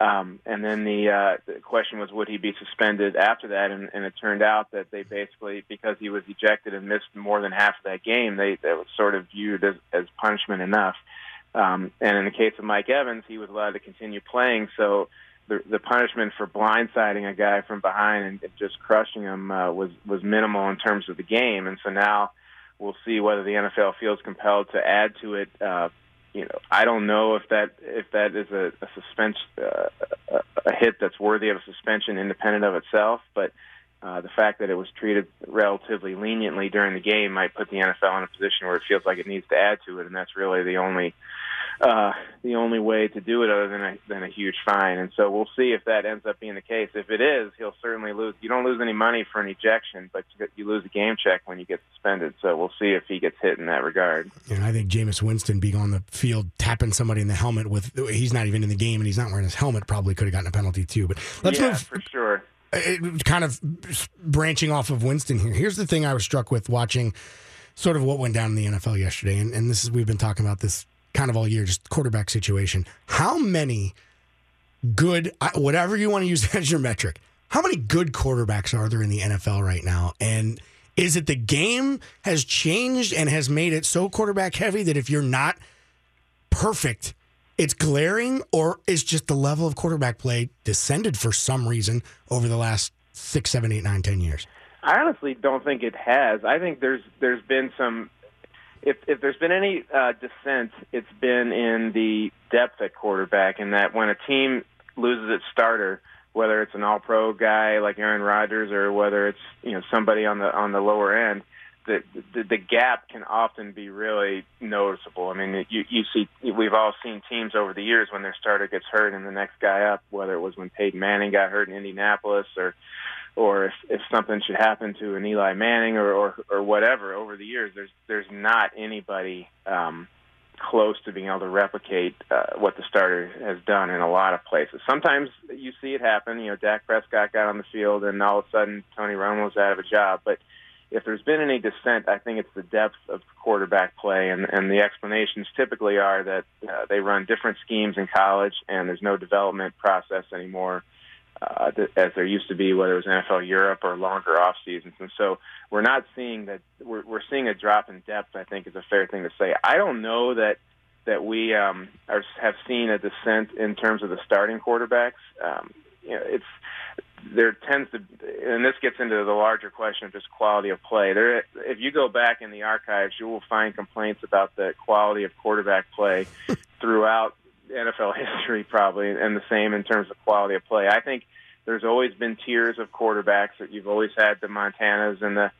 um, and then the, uh, the question was would he be suspended after that, and, and it turned out that they basically because he was ejected and missed more than half of that game, they that was sort of viewed as, as punishment enough. Um, and in the case of Mike Evans, he was allowed to continue playing, so the the punishment for blindsiding a guy from behind and just crushing him uh, was was minimal in terms of the game, and so now we'll see whether the NFL feels compelled to add to it. Uh, you know, I don't know if that if that is a, a suspension, uh, a hit that's worthy of a suspension independent of itself, but. Uh, the fact that it was treated relatively leniently during the game might put the NFL in a position where it feels like it needs to add to it, and that's really the only uh, the only way to do it other than a, than a huge fine. And so we'll see if that ends up being the case. If it is, he'll certainly lose. You don't lose any money for an ejection, but you, you lose a game check when you get suspended. So we'll see if he gets hit in that regard. And I think Jameis Winston being on the field tapping somebody in the helmet with he's not even in the game and he's not wearing his helmet probably could have gotten a penalty too. But let's yeah, move for sure. It, kind of branching off of Winston here. Here's the thing I was struck with watching sort of what went down in the NFL yesterday, and, and this is we've been talking about this kind of all year, just quarterback situation. How many good, whatever you want to use as your metric, how many good quarterbacks are there in the NFL right now? And is it the game has changed and has made it so quarterback heavy that if you're not perfect, it's glaring, or is just the level of quarterback play descended for some reason over the last six, seven, eight, nine, ten years? I honestly don't think it has. I think there's there's been some. If if there's been any uh, descent, it's been in the depth at quarterback, and that when a team loses its starter, whether it's an All-Pro guy like Aaron Rodgers or whether it's you know somebody on the on the lower end, the the, the gap can often be really noticeable. I mean, you you see we've all seen teams over the years when their starter gets hurt and the next guy up, whether it was when Peyton Manning got hurt in Indianapolis or or if, if something should happen to an Eli Manning or, or or whatever over the years, there's there's not anybody um, close to being able to replicate uh, what the starter has done in a lot of places. Sometimes you see it happen. You know, Dak Prescott got on the field, and all of a sudden Tony Romo's out of a job. But if there's been any descent, I think it's the depth of quarterback play, and and the explanations typically are that uh, they run different schemes in college, and there's no development process anymore uh, as there used to be, whether it was NFL Europe or longer off seasons. And so we're not seeing that. We're, we're seeing a drop in depth. I think is a fair thing to say. I don't know that that we um, are, have seen a descent in terms of the starting quarterbacks. Um, you know, it's there tends to, and this gets into the larger question of just quality of play. There, if you go back in the archives, you will find complaints about the quality of quarterback play throughout NFL history, probably, and the same in terms of quality of play. I think there's always been tiers of quarterbacks that you've always had the Montanas and the,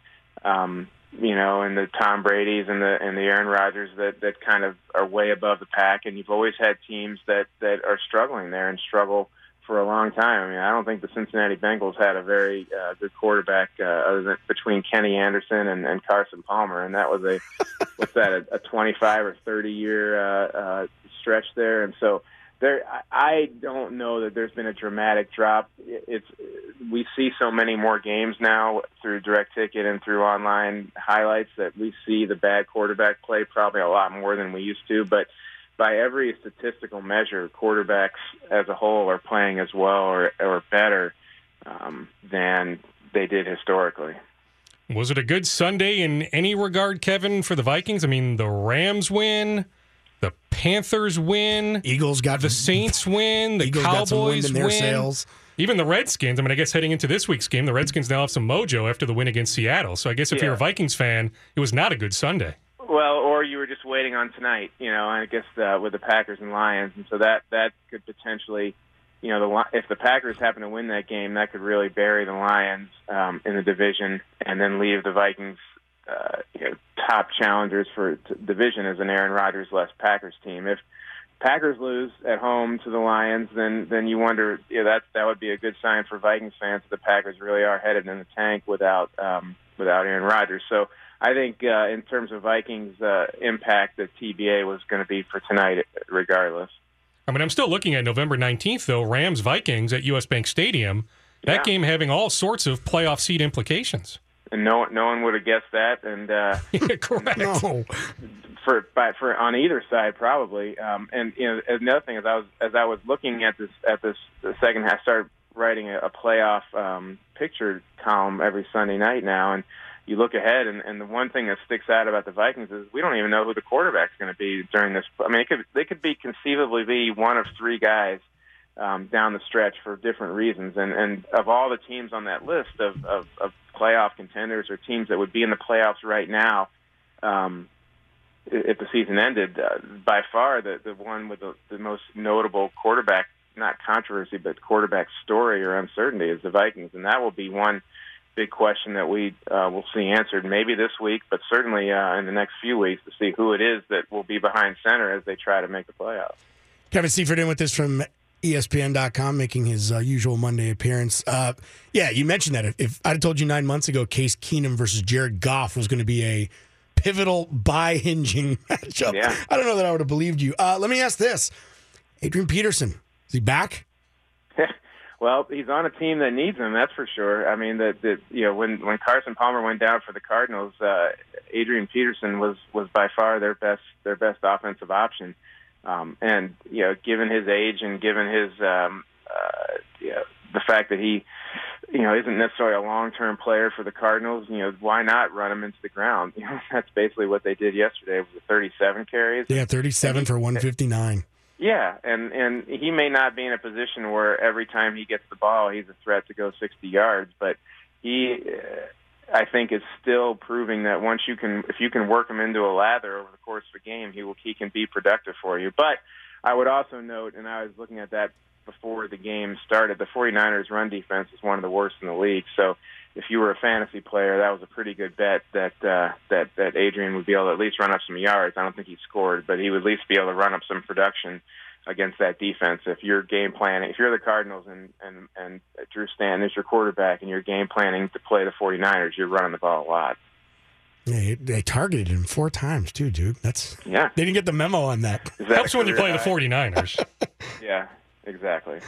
um, you know, and the Tom Brady's and the and the Aaron Rodgers that that kind of are way above the pack, and you've always had teams that that are struggling there and struggle for a long time. I mean, I don't think the Cincinnati Bengals had a very uh, good quarterback uh, other than between Kenny Anderson and, and Carson Palmer, and that was a what's that a, a 25 or 30 year uh, uh, stretch there, and so there. I don't know that there's been a dramatic drop. It's we see so many more games now through direct ticket and through online highlights that we see the bad quarterback play probably a lot more than we used to, but by every statistical measure, quarterbacks as a whole are playing as well or, or better um, than they did historically. Was it a good Sunday in any regard, Kevin, for the Vikings? I mean, the Rams win, the Panthers win, Eagles got the Saints win, the Eagles Cowboys in their win. Sails. Even the Redskins. I mean, I guess heading into this week's game, the Redskins now have some mojo after the win against Seattle. So I guess if Yeah. you're a Vikings fan, it was not a good Sunday. Well, or you were just waiting on tonight, you know, I guess uh, with the Packers and Lions, and so that that could potentially, you know, the if the Packers happen to win that game, that could really bury the Lions um, in the division, and then leave the Vikings, uh, you know, top challengers for t- division as an Aaron Rodgers less Packers team. If Packers lose at home to the Lions, then then you wonder, you know, that that would be a good sign for Vikings fans that the Packers really are headed in the tank without um, without Aaron Rodgers. So I think uh, in terms of Vikings uh, impact, the TBA was going to be for tonight, regardless. I mean, I'm still looking at November 19th, though, Rams Vikings at US Bank Stadium. That Yeah. game having all sorts of playoff seed implications. And no no one would have guessed that. And uh, correct. No. for by, for on either side probably. Um, and you know, another thing is I was as I was looking at this at this the second half, I started writing a, a playoff um, picture column every Sunday night now, and you look ahead, and, and the one thing that sticks out about the Vikings is we don't even know who the quarterback's going to be during this. I mean, it could they could be conceivably be one of three guys um, down the stretch for different reasons. And and of all the teams on that list of, of, of playoff contenders or teams that would be in the playoffs right now, um, if the season ended, uh, by far the the one with the, the most notable quarterback, not controversy, but quarterback story or uncertainty is the Vikings, and that will be one big question that we uh, will see answered maybe this week, but certainly uh, in the next few weeks to see who it is that will be behind center as they try to make the playoffs. Kevin Seifert in with this from ESPN.com, making his uh, usual Monday appearance. Uh, yeah, you mentioned that. If, if I'd have told you nine months ago Case Keenum versus Jared Goff was going to be a pivotal by hinging matchup, Yeah. I don't know that I would have believed you. Uh, let me ask this Adrian Peterson, is he back? Well, he's on a team that needs him. That's for sure. I mean, that that you know when when Carson Palmer went down for the Cardinals, uh, Adrian Peterson was was by far their best their best offensive option. Um, and you know, given his age and given his um, uh, you know, the fact that he you know isn't necessarily a long term player for the Cardinals, you know, why not run him into the ground? You know, that's basically what they did yesterday with 37 carries. Yeah, 37 for 159. Yeah, and and he may not be in a position where every time he gets the ball, he's a threat to go 60 yards, but he, uh, I think, is still proving that once you can, if you can work him into a lather over the course of a game, he will he can be productive for you. But I would also note, and I was looking at that before the game started, the 49ers run defense is one of the worst in the league. So if you were a fantasy player, that was a pretty good bet that uh, that that Adrian would be able to at least run up some yards. I don't think he scored, but he would at least be able to run up some production against that defense. If you're game planning, if you're the Cardinals and and and Drew Stanton is your quarterback, and you're game planning to play the 49ers, you're running the ball a lot. Yeah, they targeted him four times, too, dude. That's Yeah. They didn't get the memo on that. Is that Helps when you play career the high? 49ers. Yeah, exactly.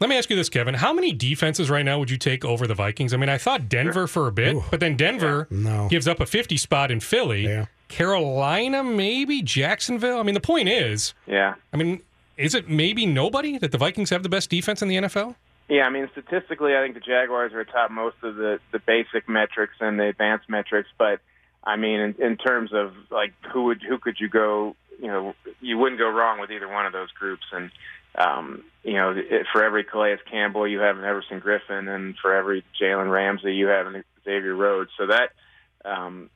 Let me ask you this, Kevin. How many defenses right now would you take over the Vikings? I mean, I thought Denver for a bit, but then Denver No. gives up a 50 spot in Philly. Yeah. Carolina, maybe Jacksonville. I mean, the point is, Yeah. I mean, is it maybe nobody that the Vikings have the best defense in the NFL? Yeah, I mean statistically, I think the Jaguars are atop most of the the basic metrics and the advanced metrics. But I mean, in, in terms of like who would who could you go? You know, you wouldn't go wrong with either one of those groups. And um, you know, for every Calais Campbell, you have an Everson Griffen, and for every Jalen Ramsey, you have an Xavier Rhodes. So that um,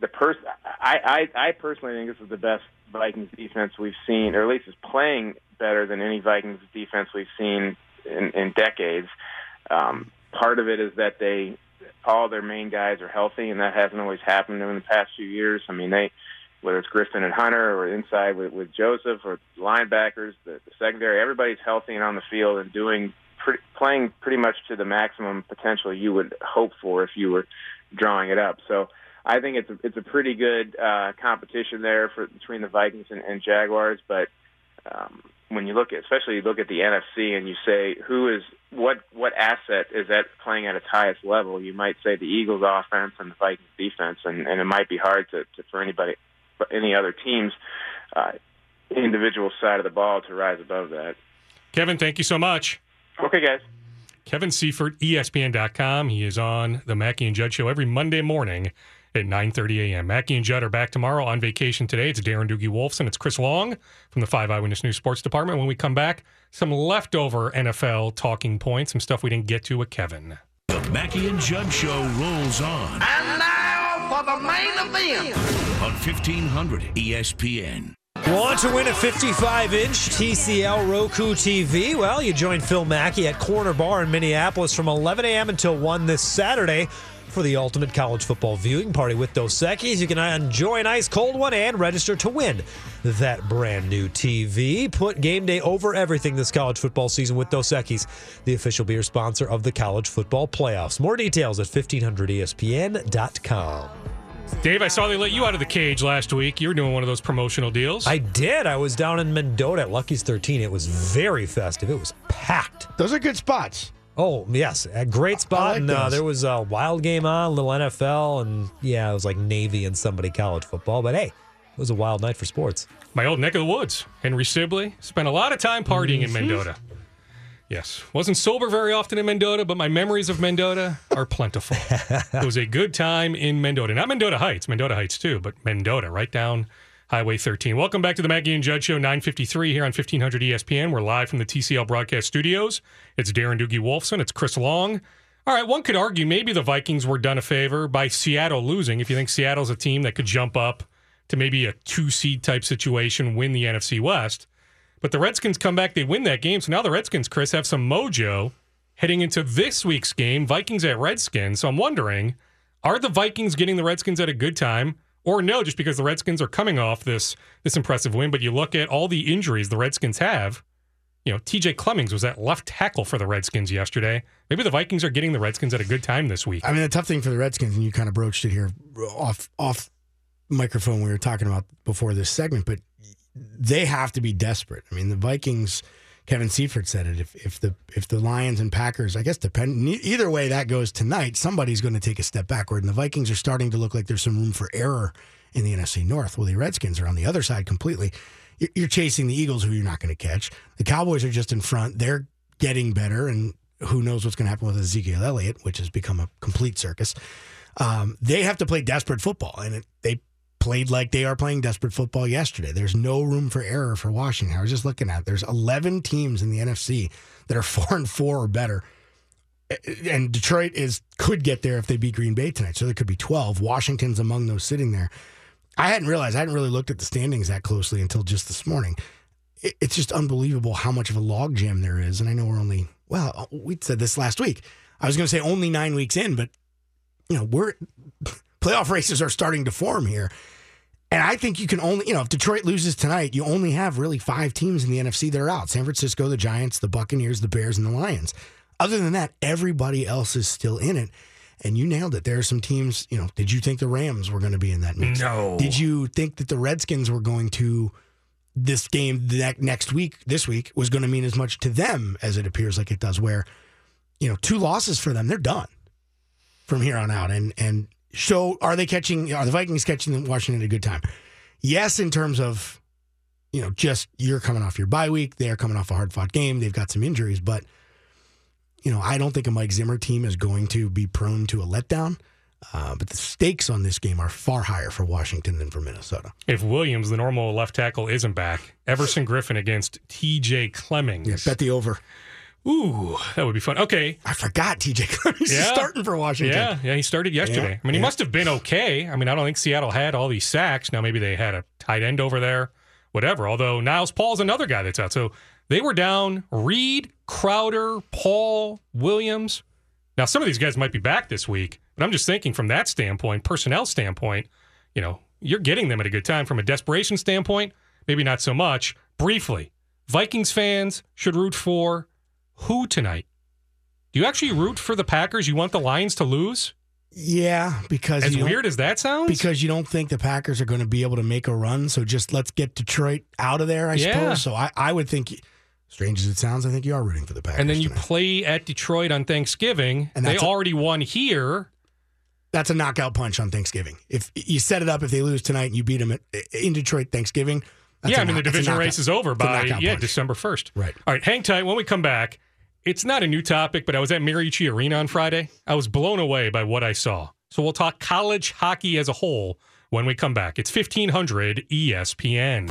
the person, I, I I personally think this is the best Vikings defense we've seen, or at least is playing better than any Vikings defense we've seen in, in decades. Um, part of it is that they all their main guys are healthy, and that hasn't always happened in the past few years. I mean, they whether it's Griffen and Hunter or inside with, with Joseph or linebackers, the, the secondary, everybody's healthy and on the field and doing pretty, playing pretty much to the maximum potential you would hope for if you were drawing it up. So. I think it's a, it's a pretty good uh, competition there for between the Vikings and, and Jaguars, but um, when you look at, especially you look at the NFC and you say who is what what asset is at playing at its highest level, you might say the Eagles offense and the Vikings defense, and, and it might be hard to, to for anybody, any other teams, uh, individual side of the ball to rise above that. Kevin, thank you so much. Okay, guys. Kevin Seifert, ESPN.com. He is on the Mackey and Judd show every Monday morning at 9.30 a.m. Mackey and Judd are back tomorrow on vacation today. It's Darren Doogie Wolfson. It's Chris Long from the 5 Eyewitness News Sports Department. When we come back, some leftover NFL talking points, some stuff we didn't get to with Kevin. The Mackey and Judd Show rolls on And now for the main event. on 1500 ESPN. Want to win a 55 inch TCL Roku TV? Well, you join Phil Mackey at Corner Bar in Minneapolis from 11 a.m. until 1 this Saturday for the ultimate college football viewing party with Dos Equis. You can enjoy an ice cold one and register to win that brand new TV. Put game day over everything this college football season with Dos Equis, the official beer sponsor of the college football playoffs. More details at 1500ESPN.com. Dave, I saw they let you out of the cage last week. You were doing one of those promotional deals. I did. I was down in Mendota at Lucky's 13. It was very festive. It was packed. Those are good spots. Oh yes, a great spot. like and uh, there was a wild game on, little NFL, and yeah, it was like Navy and somebody college football. But hey, it was a wild night for sports. My old neck of the woods. Henry Sibley spent a lot of time partying in Mhm. Mendota. Yes. Wasn't sober very often in Mendota, but my memories of Mendota are plentiful. it was a good time in Mendota. Not Mendota Heights, Mendota Heights too, but Mendota, right down Highway 13. Welcome back to the Mackey and Judd Show, 953 here on 1500 ESPN. We're live from the TCL broadcast studios. It's Darren Doogie Wolfson. It's Chris Long. All right, one could argue maybe the Vikings were done a favor by Seattle losing. If you think Seattle's a team that could jump up to maybe a two seed type situation, win the NFC West. But the Redskins come back, they win that game. So now the Redskins, Chris, have some mojo heading into this week's game, Vikings at Redskins. So I'm wondering, are the Vikings getting the Redskins at a good time? Or no, just because the Redskins are coming off this this impressive win, but you look at all the injuries the Redskins have. You know, TJ Clemmings was at left tackle for the Redskins yesterday. Maybe the Vikings are getting the Redskins at a good time this week. I mean, the tough thing for the Redskins, and you kind of broached it here off off microphone we were talking about before this segment, but they have to be desperate. I mean, the Vikings. Kevin Seifert said it. If, if the if the Lions and Packers, I guess depend either way that goes tonight, somebody's going to take a step backward, and the Vikings are starting to look like there's some room for error in the NFC North. Well, the Redskins are on the other side completely. You're chasing the Eagles, who you're not going to catch. The Cowboys are just in front. They're getting better, and who knows what's going to happen with Ezekiel Elliott, which has become a complete circus. Um, they have to play desperate football, and it, they played like they are playing desperate football yesterday. There's no room for error for Washington. I was just looking at it. there's 11 teams in the NFC that are four and four or better, and Detroit is could get there if they beat Green Bay tonight. So there could be 12. Washington's among those sitting there. I hadn't realized I hadn't really looked at the standings that closely until just this morning. It's just unbelievable how much of a logjam there is, and I know we're only well, we said this last week. I was going to say only nine weeks in, but you know we're playoff races are starting to form here. And I think you can only, you know, if Detroit loses tonight, you only have really five teams in the NFC that are out San Francisco, the Giants, the Buccaneers, the Bears, and the Lions. Other than that, everybody else is still in it. And you nailed it. There are some teams, you know, did you think the Rams were going to be in that mix? No. Did you think that the Redskins were going to, this game the next week, this week, was going to mean as much to them as it appears like it does, where, you know, two losses for them, they're done from here on out. And, and, so are they catching? Are the Vikings catching Washington at a good time? Yes, in terms of you know, just you're coming off your bye week. They're coming off a hard fought game. They've got some injuries, but you know, I don't think a Mike Zimmer team is going to be prone to a letdown. Uh, but the stakes on this game are far higher for Washington than for Minnesota. If Williams, the normal left tackle, isn't back, Everson Griffen against T.J. Clemmings. Yeah, bet the over. Ooh, that would be fun. Okay. I forgot TJ Clemmings yeah. starting for Washington. Yeah, yeah, he started yesterday. Yeah, I mean, he yeah. must have been okay. I mean, I don't think Seattle had all these sacks. Now maybe they had a tight end over there, whatever. Although Niles Paul's another guy that's out. So they were down Reed, Crowder, Paul, Williams. Now some of these guys might be back this week, but I'm just thinking from that standpoint, personnel standpoint, you know, you're getting them at a good time. From a desperation standpoint, maybe not so much. Briefly, Vikings fans should root for who tonight? Do you actually root for the Packers? You want the Lions to lose? Yeah, because as weird as that sounds, because you don't think the Packers are going to be able to make a run. So just let's get Detroit out of there, I yeah. suppose. So I, I would think, strange as it sounds, I think you are rooting for the Packers. And then you tonight. play at Detroit on Thanksgiving, and they a, already won here. That's a knockout punch on Thanksgiving. If you set it up, if they lose tonight and you beat them at, in Detroit Thanksgiving, yeah, I mean the division race is over by yeah punch. December first. Right. All right, hang tight. When we come back. It's not a new topic, but I was at Mariucci Arena on Friday. I was blown away by what I saw. So we'll talk college hockey as a whole when we come back. It's 1500 ESPN.